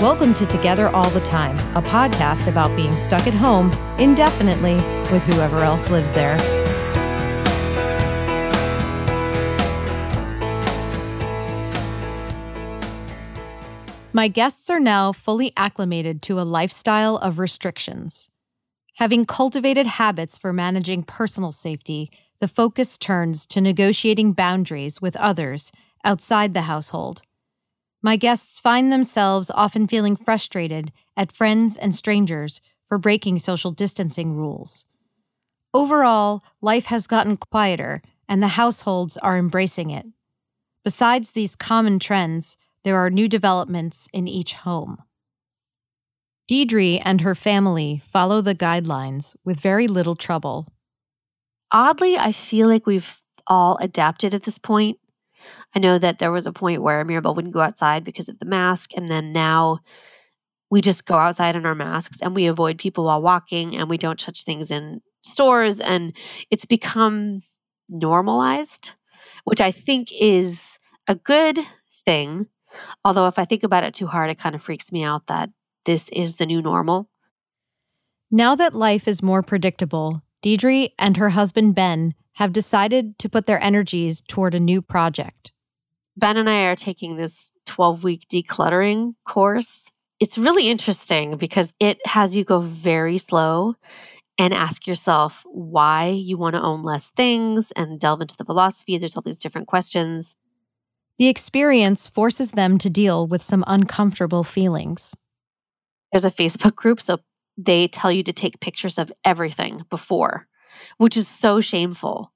Welcome to Together All the Time, a podcast about being stuck at home indefinitely with whoever else lives there. My guests are now fully acclimated to a lifestyle of restrictions. Having cultivated habits for managing personal safety, the focus turns to negotiating boundaries with others outside the household my guests find themselves often feeling frustrated at friends and strangers for breaking social distancing rules. Overall, life has gotten quieter and the households are embracing it. Besides these common trends, there are new developments in each home. Deidre and her family follow the guidelines with very little trouble. Oddly, I feel like we've all adapted at this point. I know that there was a point where Mirabelle wouldn't go outside because of the mask, and then now we just go outside in our masks and we avoid people while walking and we don't touch things in stores, and it's become normalized, which I think is a good thing. Although, if I think about it too hard, it kind of freaks me out that this is the new normal. Now that life is more predictable, Deidre and her husband Ben have decided to put their energies toward a new project. Ben and I are taking this 12 week decluttering course. It's really interesting because it has you go very slow and ask yourself why you want to own less things and delve into the philosophy. There's all these different questions. The experience forces them to deal with some uncomfortable feelings. There's a Facebook group, so they tell you to take pictures of everything before, which is so shameful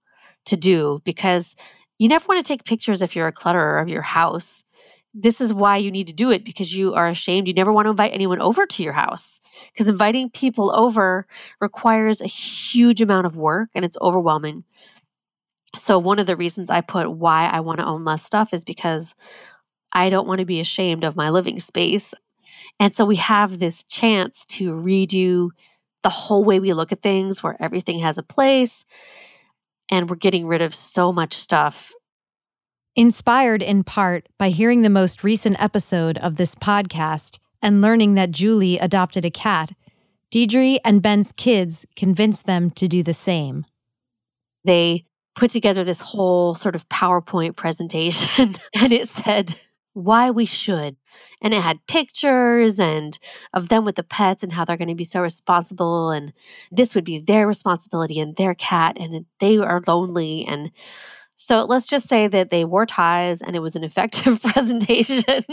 to do because you never want to take pictures if you're a clutterer of your house. This is why you need to do it because you are ashamed. You never want to invite anyone over to your house because inviting people over requires a huge amount of work and it's overwhelming. So, one of the reasons I put why I want to own less stuff is because I don't want to be ashamed of my living space. And so, we have this chance to redo the whole way we look at things where everything has a place and we're getting rid of so much stuff. Inspired in part by hearing the most recent episode of this podcast and learning that Julie adopted a cat, Deidre and Ben's kids convinced them to do the same. They put together this whole sort of PowerPoint presentation, and it said, why we should. And it had pictures and of them with the pets and how they're going to be so responsible and this would be their responsibility and their cat and they are lonely and so let's just say that they wore ties and it was an effective presentation.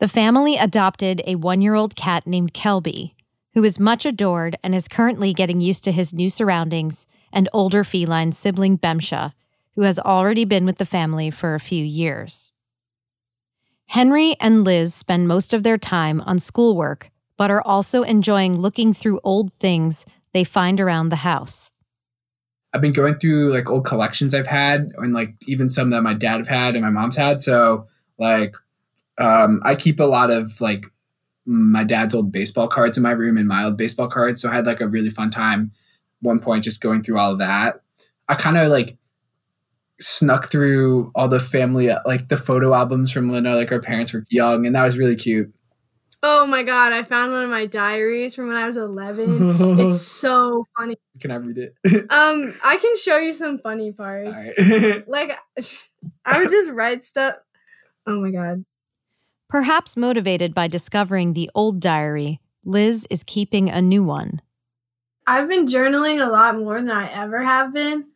the family adopted a 1-year-old cat named Kelby, who is much adored and is currently getting used to his new surroundings and older feline sibling Bemsha, who has already been with the family for a few years. Henry and Liz spend most of their time on schoolwork, but are also enjoying looking through old things they find around the house. I've been going through like old collections I've had, and like even some that my dad have had and my mom's had. So like, um, I keep a lot of like my dad's old baseball cards in my room and my old baseball cards. So I had like a really fun time. One point, just going through all of that. I kind of like snuck through all the family like the photo albums from when like our parents were young and that was really cute. Oh my god i found one of my diaries from when i was 11 it's so funny. Can i read it? Um i can show you some funny parts. Like i would just write stuff. Oh my god. Perhaps motivated by discovering the old diary liz is keeping a new one. I've been journaling a lot more than i ever have been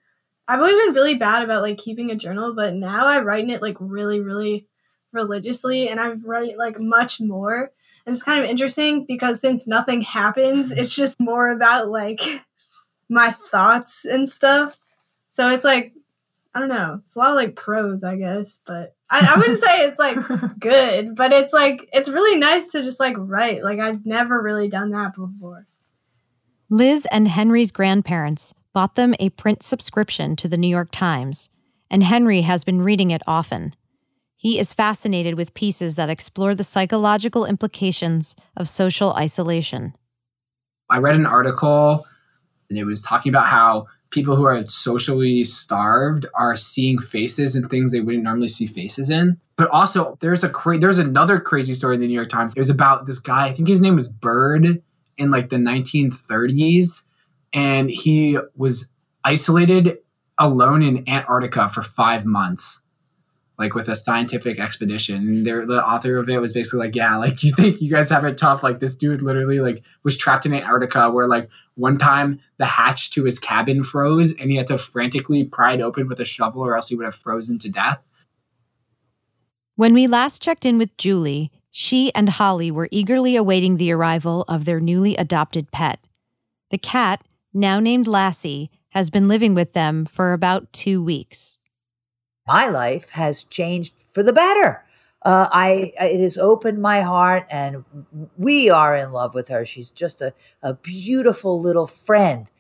I've always been really bad about like keeping a journal, but now I write in it like really, really religiously and I write like much more. And it's kind of interesting because since nothing happens, it's just more about like my thoughts and stuff. So it's like I don't know. It's a lot of like prose, I guess, but I, I wouldn't say it's like good, but it's like it's really nice to just like write. Like I've never really done that before. Liz and Henry's grandparents bought them a print subscription to the New York Times, and Henry has been reading it often. He is fascinated with pieces that explore the psychological implications of social isolation. I read an article and it was talking about how people who are socially starved are seeing faces and things they wouldn't normally see faces in. But also, there's a cra- there's another crazy story in the New York Times. It was about this guy. I think his name was Byrd in like the 1930s, and he was isolated alone in Antarctica for five months like with a scientific expedition. And they're, the author of it was basically like, yeah, like you think you guys have it tough. Like this dude literally like was trapped in Antarctica where like one time the hatch to his cabin froze and he had to frantically pry it open with a shovel or else he would have frozen to death. When we last checked in with Julie, she and Holly were eagerly awaiting the arrival of their newly adopted pet. The cat, now named Lassie, has been living with them for about two weeks my life has changed for the better. Uh, I it has opened my heart, and we are in love with her. She's just a, a beautiful little friend.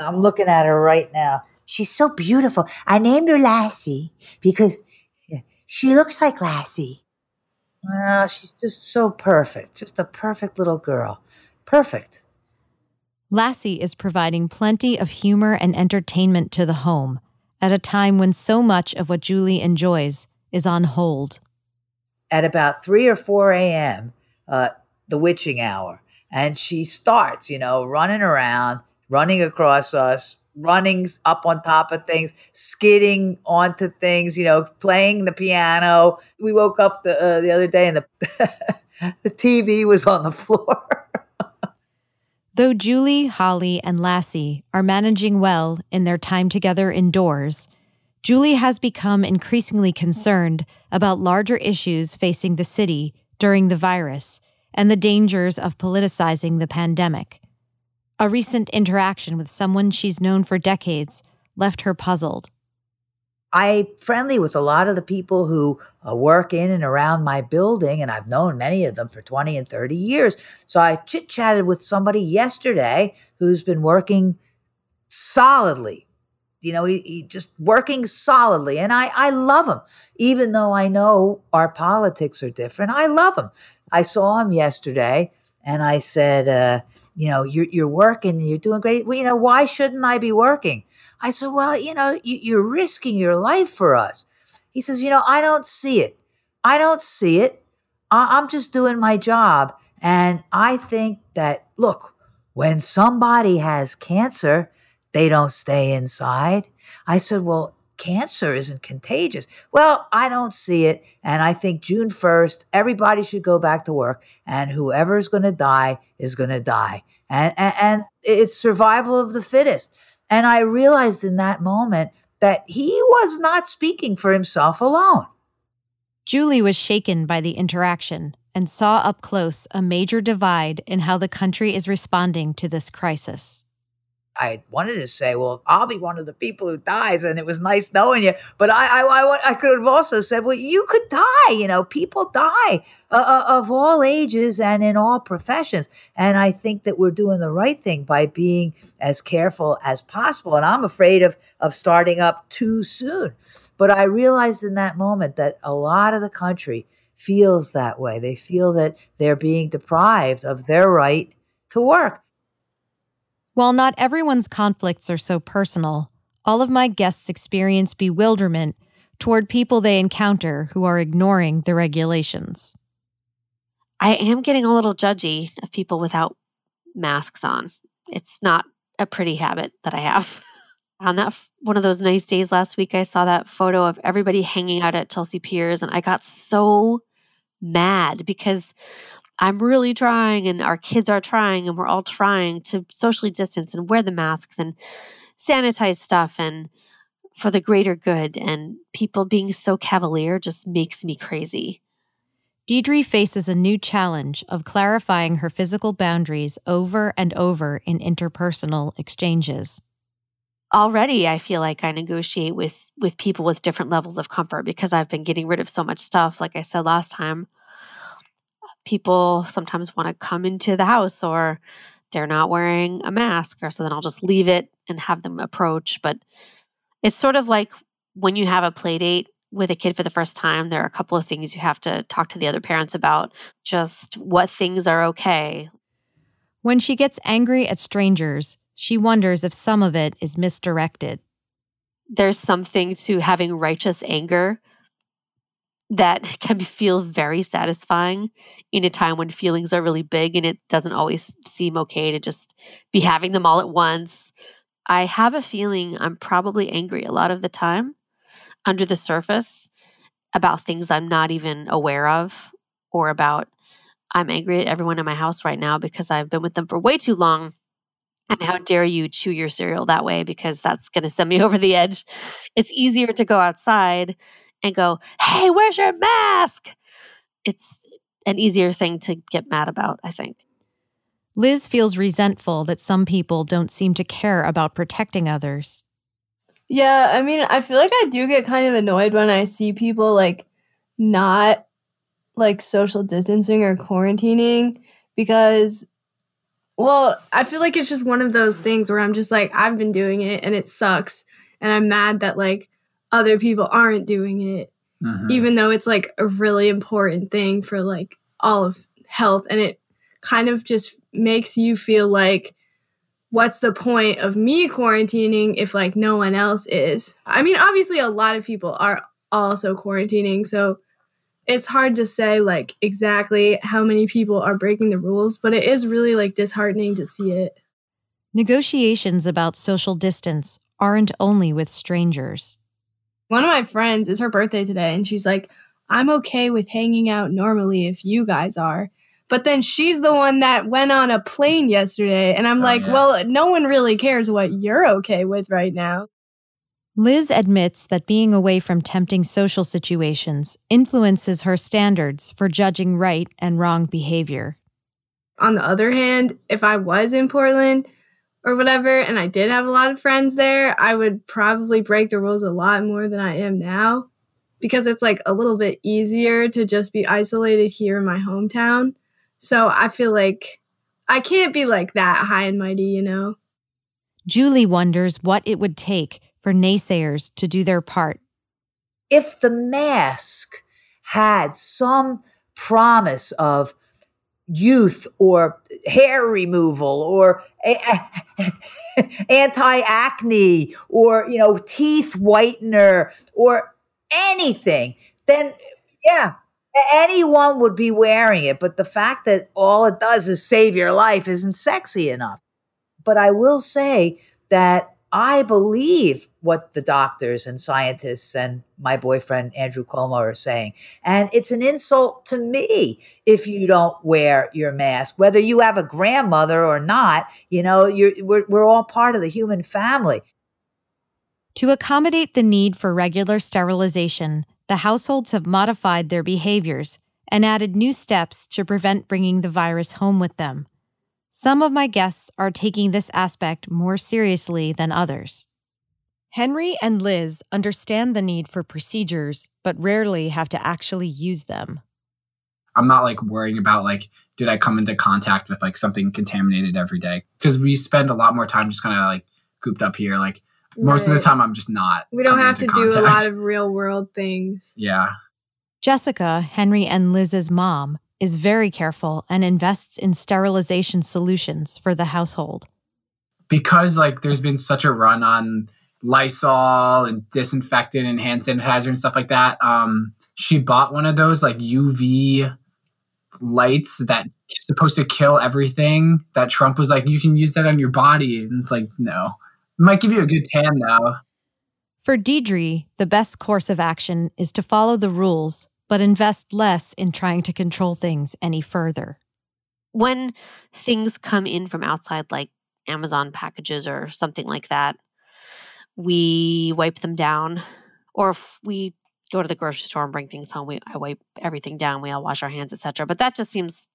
I'm looking at her right now. She's so beautiful. I named her Lassie because she looks like Lassie. Well, she's just so perfect. Just a perfect little girl. Perfect. Lassie is providing plenty of humor and entertainment to the home at a time when so much of what Julie enjoys is on hold. At about 3 or 4 a.m., uh, the witching hour, and she starts, you know, running around, running across us, running up on top of things, skidding onto things, you know, playing the piano. We woke up the uh, the other day and the the TV was on the floor. Though Julie, Holly, and Lassie are managing well in their time together indoors, Julie has become increasingly concerned about larger issues facing the city during the virus and the dangers of politicizing the pandemic. A recent interaction with someone she's known for decades left her puzzled. I friendly with a lot of the people who uh, work in and around my building, and I've known many of them for 20 and 30 years. So I chit chatted with somebody yesterday who's been working solidly. You know, he, he just working solidly. And I, I love him, even though I know our politics are different. I love him. I saw him yesterday and I said, uh, you know, you're, you're working, you're doing great. Well, you know, why shouldn't I be working? I said, well, you know, you, are risking your life for us. He says, you know, I don't see it. I don't see it. I, I'm just doing my job. And I think that, look, when somebody has cancer, they don't stay inside. I said, well, cancer isn't contagious. Well, I don't see it. And I think June 1st, everybody should go back to work. And whoever is going to die is going to die. And, and, and it's survival of the fittest. And I realized in that moment that he was not speaking for himself alone. Julie was shaken by the interaction and saw up close a major divide in how the country is responding to this crisis. I wanted to say, well, I'll be one of the people who dies, and it was nice knowing you. But I, I, I, I could have also said, well, you could die. You know, people die uh, uh, of all ages and in all professions. And I think that we're doing the right thing by being as careful as possible. And I'm afraid of of starting up too soon. But I realized in that moment that a lot of the country feels that way. They feel that they're being deprived of their right to work. While not everyone's conflicts are so personal, all of my guests experience bewilderment toward people they encounter who are ignoring the regulations. I am getting a little judgy of people without masks on. It's not a pretty habit that I have. on that one of those nice days last week, I saw that photo of everybody hanging out at Chelsea Piers, and I got so mad because I'm really trying, and our kids are trying, and we're all trying to socially distance and wear the masks and sanitize stuff and for the greater good. And people being so cavalier just makes me crazy. Deidre faces a new challenge of clarifying her physical boundaries over and over in interpersonal exchanges. Already I feel like I negotiate with with people with different levels of comfort because I've been getting rid of so much stuff like I said last time people sometimes want to come into the house or they're not wearing a mask or so then I'll just leave it and have them approach. But it's sort of like when you have a play date with a kid for the first time, there are a couple of things you have to talk to the other parents about, just what things are okay. When she gets angry at strangers, she wonders if some of it is misdirected. There's something to having righteous anger that can feel very satisfying in a time when feelings are really big and it doesn't always seem okay to just be having them all at once. I have a feeling I'm probably angry a lot of the time under the surface about things I'm not even aware of or about I'm angry at everyone in my house right now because I've been with them for way too long. And how dare you chew your cereal that way because that's going to send me over the edge. It's easier to go outside and go, Hey, where's your mask? It's an easier thing to get mad about, I think. Liz feels resentful that some people don't seem to care about protecting others. Yeah, I mean, I feel like I do get kind of annoyed when I see people like not like social distancing or quarantining because well, I feel like it's just one of those things where I'm just like I've been doing it and it sucks and I'm mad that like other people aren't doing it mm-hmm. even though it's like a really important thing for like all of health. And it kind of just makes you feel like what's the point of me quarantining if like no one else is? I mean obviously a lot of people are also quarantining so it's hard to say like exactly how many people are breaking the rules but it is really like disheartening to see it. Negotiations about social distance aren't only with strangers one of my friends is her birthday today, and she's like, I'm okay with hanging out normally if you guys are. But then she's the one that went on a plane yesterday. And I'm oh, like, yeah. well, no one really cares what you're okay with right now. Liz admits that being away from tempting social situations influences her standards for judging right and wrong behavior. On the other hand, if I was in Portland, or whatever, and I did have a lot of friends there, I would probably break the rules a lot more than I am now because it's like a little bit easier to just be isolated here in my hometown. So I feel like I can't be like that high and mighty, you know? Julie wonders what it would take for naysayers to do their part. If the mask had some promise of youth or hair removal or anti-acne or you know teeth whitener or anything then yeah anyone would be wearing it. But the fact that all it does is save your life isn't sexy enough. But i will say that I believe what the doctors and scientists and my boyfriend Andrew Cuomo are saying. And it's an insult to me if you don't wear your mask, whether you have a grandmother or not. You know, we're, we're all part of the human family. To accommodate the need for regular sterilization, the households have modified their behaviors and added new steps to prevent bringing the virus home with them. Some of my guests are taking this aspect more seriously than others. Henry and Liz understand the need for procedures, but rarely have to actually use them. I'm not like worrying about like, did I come into contact with like something contaminated every day? Because we spend a lot more time just kind of like cooped up here. Like most right. of the time, I'm just not. We don't have to contact. do a lot of real world things. Yeah. Jessica, Henry and Liz's mom, is very careful and invests in sterilization solutions for the household. Because like there's been such a run on Lysol and disinfectant and hand sanitizer and stuff like that. Um, she bought one of those like UV lights that supposed to kill everything. That Trump was like, you can use that on your body, and it's like, no, it might give you a good tan though. For Deidre, the best course of action is to follow the rules but invest less in trying to control things any further. When things come in from outside, like Amazon packages or something like that, we wipe them down. Or if we go to the grocery store and bring things home, we I wipe everything down. We all wash our hands, etc. But that just seems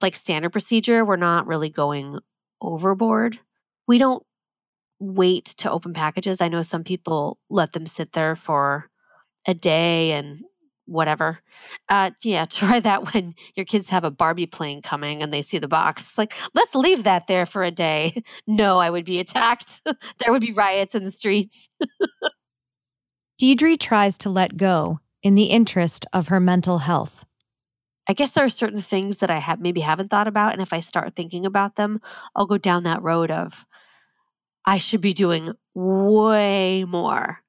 like standard procedure. We're not really going overboard. We don't wait to open packages. I know some people let them sit there for a day and whatever. Uh, yeah, try that when your kids have a Barbie plane coming and they see the box. It's like, let's leave that there for a day. No, I would be attacked. there would be riots in the streets. Deidre tries to let go in the interest of her mental health. I guess there are certain things that I have maybe haven't thought about, and if I start thinking about them, I'll go down that road of I should be doing way more.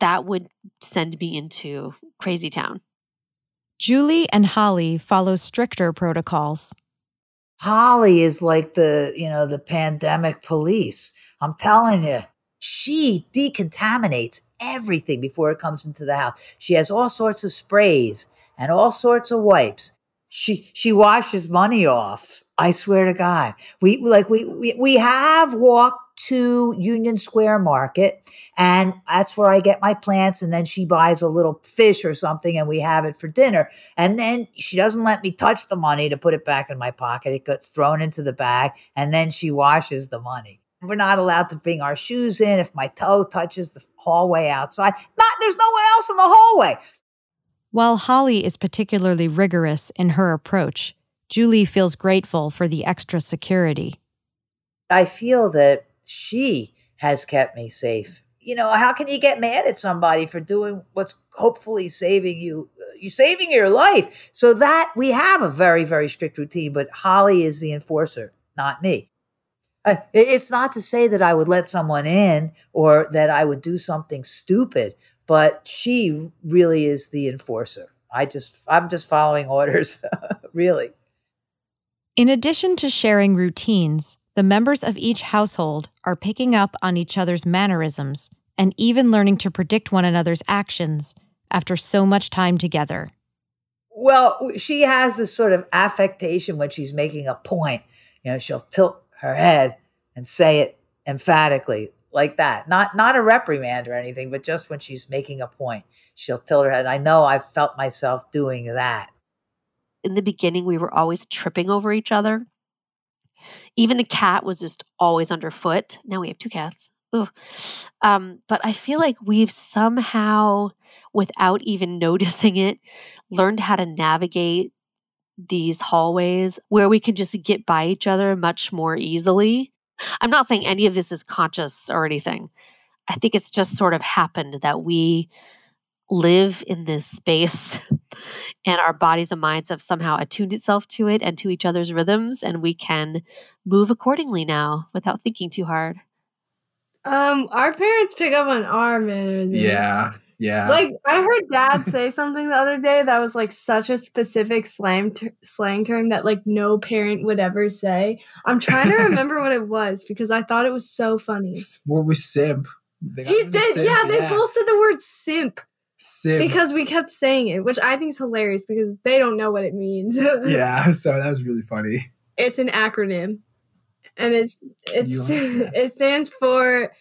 That would send me into crazy town. Julie and Holly follow stricter protocols. Holly is like the, you know, the pandemic police. I'm telling you, she decontaminates everything before it comes into the house. She has all sorts of sprays and all sorts of wipes. She she washes money off. I swear to God. We like we we, we have walked to Union Square Market, and that's where I get my plants. And then she buys a little fish or something, and we have it for dinner. And then she doesn't let me touch the money to put it back in my pocket. It gets thrown into the bag, and then she washes the money. We're not allowed to bring our shoes in if my toe touches the hallway outside. Not there's no one else in the hallway. While Holly is particularly rigorous in her approach, Julie feels grateful for the extra security. I feel that she has kept me safe. You know, how can you get mad at somebody for doing what's hopefully saving you? You're saving your life. So that we have a very, very strict routine, but Holly is the enforcer, not me. Uh, it's not to say that I would let someone in or that I would do something stupid, but she really is the enforcer. I just, I'm just following orders, really. In addition to sharing routines, the members of each household are picking up on each other's mannerisms and even learning to predict one another's actions after so much time together. Well, she has this sort of affectation when she's making a point. You know, she'll tilt her head and say it emphatically like that. Not not a reprimand or anything, but just when she's making a point, she'll tilt her head. I know I've felt myself doing that. In the beginning, we were always tripping over each other. Even the cat was just always underfoot. Now we have two cats. Um, but I feel like we've somehow, without even noticing it, learned how to navigate these hallways where we can just get by each other much more easily. I'm not saying any of this is conscious or anything. I think it's just sort of happened that we live in this space and our bodies and minds have somehow attuned itself to it and to each other's rhythms and we can move accordingly now without thinking too hard. Um our parents pick up on our manners yeah yeah. Like i heard dad say something the other day that was like such a specific slang ter- slang term that like no parent would ever say. I'm trying to remember what it was because i thought it was so funny. What was simp? He did simp, yeah they yeah. both said the word simp Sim. Because we kept saying it, which I think is hilarious because they don't know what it means. yeah, so that was really funny. It's an acronym. And it's it's it stands for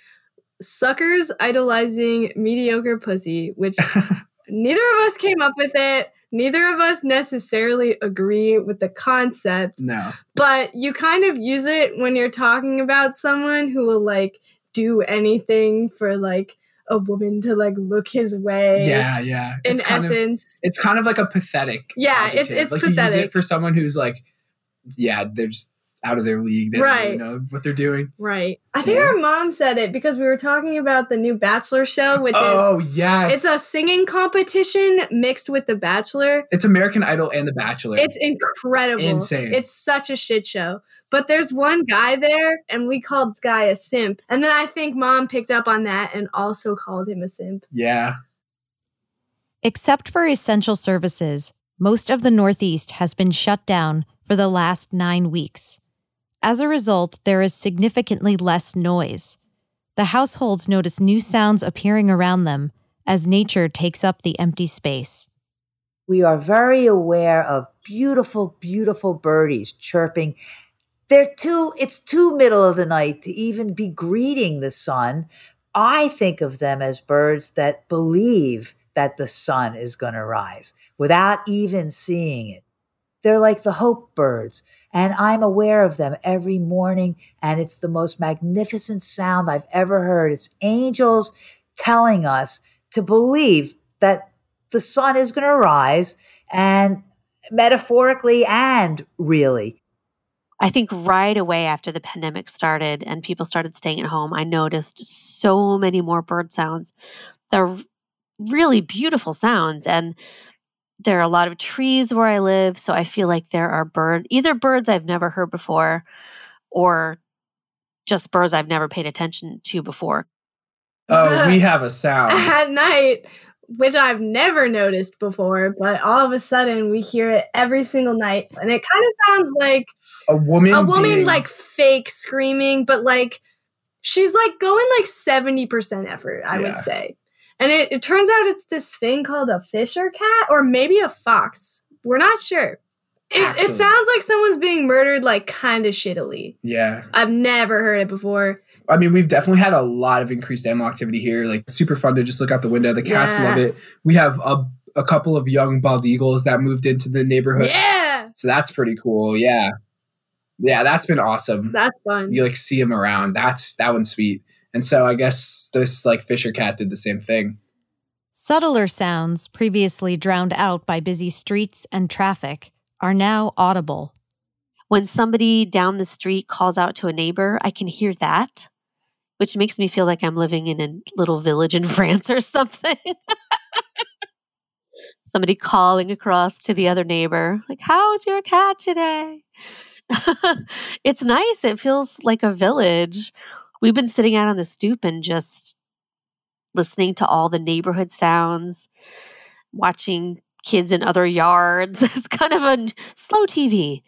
suckers idolizing mediocre pussy, which neither of us came up with it. Neither of us necessarily agree with the concept. No. But you kind of use it when you're talking about someone who will like do anything for like a woman to like look his way. Yeah, yeah. In essence, of, it's kind of like a pathetic. Yeah, adjective. it's it's like pathetic. You use it for someone who's like, yeah, they're just out of their league. They right. don't really know what they're doing. Right. I think yeah. our mom said it because we were talking about the new Bachelor show, which oh, is yes. It's a singing competition mixed with The Bachelor. It's American Idol and The Bachelor. It's incredible. Insane. It's such a shit show. But there's one guy there, and we called guy a simp. And then I think mom picked up on that and also called him a simp. Yeah. Except for essential services, most of the Northeast has been shut down for the last nine weeks. As a result, there is significantly less noise. The households notice new sounds appearing around them as nature takes up the empty space. We are very aware of beautiful, beautiful birdies chirping. They're too, it's too middle of the night to even be greeting the sun. I think of them as birds that believe that the sun is going to rise without even seeing it. They're like the hope birds, and I'm aware of them every morning, and it's the most magnificent sound I've ever heard. It's angels telling us to believe that the sun is going to rise, and metaphorically and really. I think right away after the pandemic started and people started staying at home, I noticed so many more bird sounds. They're really beautiful sounds. And there are a lot of trees where I live, so I feel like there are bird either birds I've never heard before or just birds I've never paid attention to before. Oh, we have a sound. At night, which I've never noticed before, but all of a sudden we hear it every single night. And it kind of sounds like A woman. a woman being- like fake screaming, but like she's like going like 70% effort, I Yeah. would say. And it, it turns out it's this thing called a Fisher cat or maybe a fox. We're not sure. It, it sounds like someone's being murdered like kind of shittily. Yeah. I've never heard it before. I mean, we've definitely had a lot of increased animal activity here. Like, super fun to just look out the window. The cats Yeah. love it. We have a, a couple of young bald eagles that moved into the neighborhood. Yeah, So that's pretty cool. Yeah. Yeah, that's been awesome. that's fun. you like see them around. That's that one's sweet. And so I guess this like Fisher cat did the same thing. Subtler sounds, previously drowned out by busy streets and traffic, are now audible. When somebody down the street calls out to a neighbor, I can hear that, which makes me feel like I'm living in a little village in France or something. somebody calling across to the other neighbor, like, How's your cat today? it's nice. It feels like a village. We've been sitting out on the stoop and just listening to all the neighborhood sounds, watching kids in other yards. It's kind of a slow TV.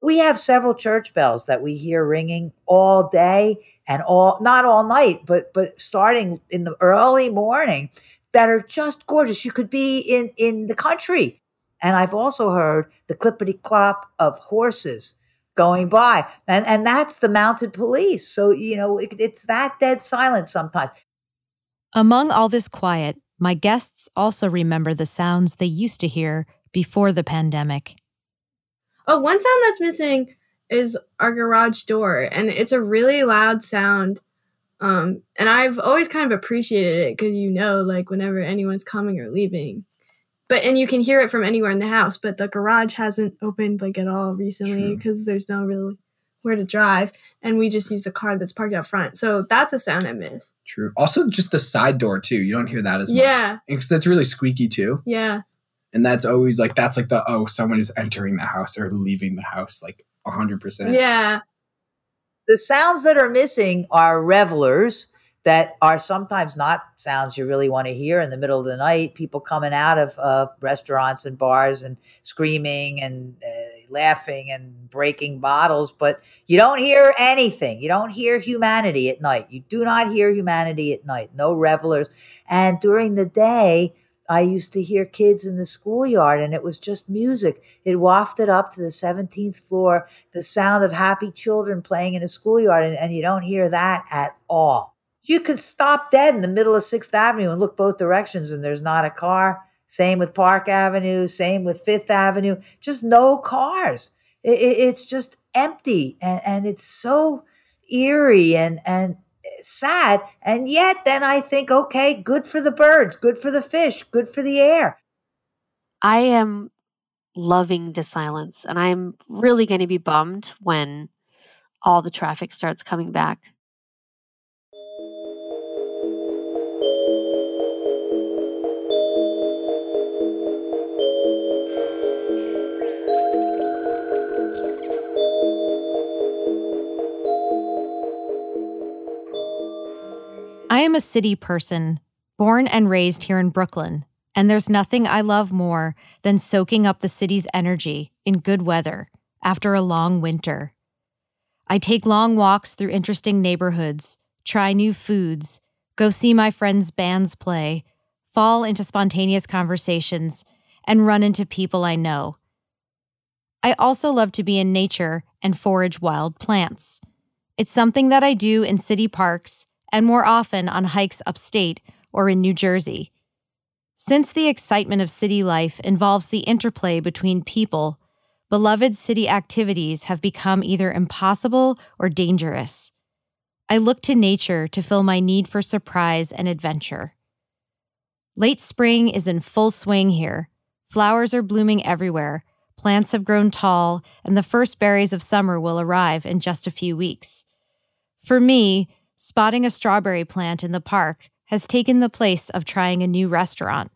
We have several church bells that we hear ringing all day and all not all night, but but starting in the early morning that are just gorgeous. You could be in in the country. And I've also heard the clippity clop of horses going by. And and that's the mounted police. So, you know, it, it's that dead silence sometimes. Among all this quiet, my guests also remember the sounds they used to hear before the pandemic. Oh, one sound that's missing is our garage door, and it's a really loud sound. Um, and I've always kind of appreciated it because you know, like whenever anyone's coming or leaving, but and you can hear it from anywhere in the house. But the garage hasn't opened like at all recently because there's no really where to drive, and we just use the car that's parked out front. So that's a sound I miss. True. Also, just the side door too. You don't hear that as much. Yeah, because that's really squeaky too. yeah, And that's always like that's like the oh someone is entering the house or leaving the house like hundred percent. yeah. the sounds that are missing are revelers that are sometimes not sounds you really want to hear in the middle of the night. People coming out of uh, restaurants and bars and screaming and uh, laughing and breaking bottles, but you don't hear anything. You don't hear humanity at night. You do not hear humanity at night. No revelers. And during the day, I used to hear kids in the schoolyard, and it was just music. It wafted up to the 17th floor the sound of happy children playing in a schoolyard, and, and you don't hear that at all. You could stop dead in the middle of Sixth Avenue and look both directions, and there's not a car. Same with Park Avenue, same with Fifth Avenue, just no cars. It, it- it's just empty, and, and it's so eerie and, and sad. And yet, then I think, okay, good for the birds, good for the fish, good for the air. I am loving the silence, and I'm really going to be bummed when all the traffic starts coming back. I am a city person, born and raised here in Brooklyn, and there's nothing I love more than soaking up the city's energy in good weather after a long winter. I take long walks through interesting neighborhoods, try new foods, go see my friends' bands play, fall into spontaneous conversations, and run into people I know. I also love to be in nature and forage wild plants. It's something that I do in city parks and more often on hikes upstate or in New Jersey. Since the excitement of city life involves the interplay between people, beloved city activities have become either impossible or dangerous. I look to nature to fill my need for surprise and adventure. Late spring is in full swing here. Flowers are blooming everywhere, plants have grown tall, and the first berries of summer will arrive in just a few weeks. For me, spotting a strawberry plant in the park has taken the place of trying a new restaurant.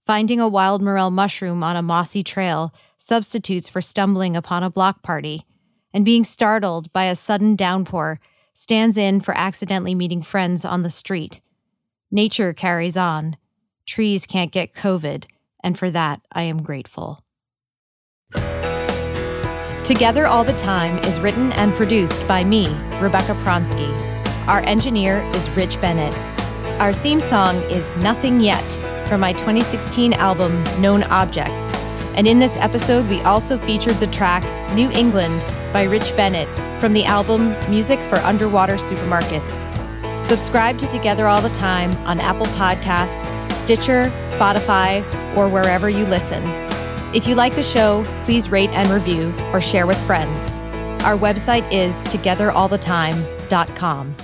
Finding a wild morel mushroom on a mossy trail substitutes for stumbling upon a block party, and being startled by a sudden downpour stands in for accidentally meeting friends on the street. Nature carries on. Trees can't get COVID, and for that I am grateful. Together All the Time is written and produced by me, Rebecca Pronsky. Our engineer is Rich Bennett. Our theme song is Nothing Yet from my 2016 album Known Objects. And in this episode, we also featured the track New England by Rich Bennett from the album Music for Underwater Supermarkets. Subscribe to Together All the Time on Apple Podcasts, Stitcher, Spotify, or wherever you listen. If you like the show, please rate and review or share with friends. Our website is togetherallthetime.com.